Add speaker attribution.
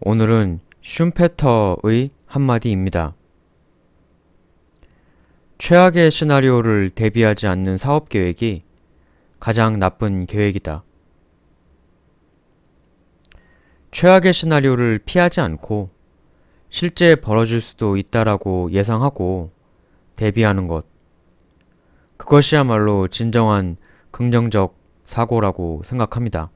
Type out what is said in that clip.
Speaker 1: 오늘은 슌페터의 한마디입니다. 최악의 시나리오를 대비하지 않는 사업 계획이 가장 나쁜 계획이다. 최악의 시나리오를 피하지 않고 실제 벌어질 수도 있다라고 예상하고 대비하는 것. 그것이야말로 진정한 긍정적 사고라고 생각합니다.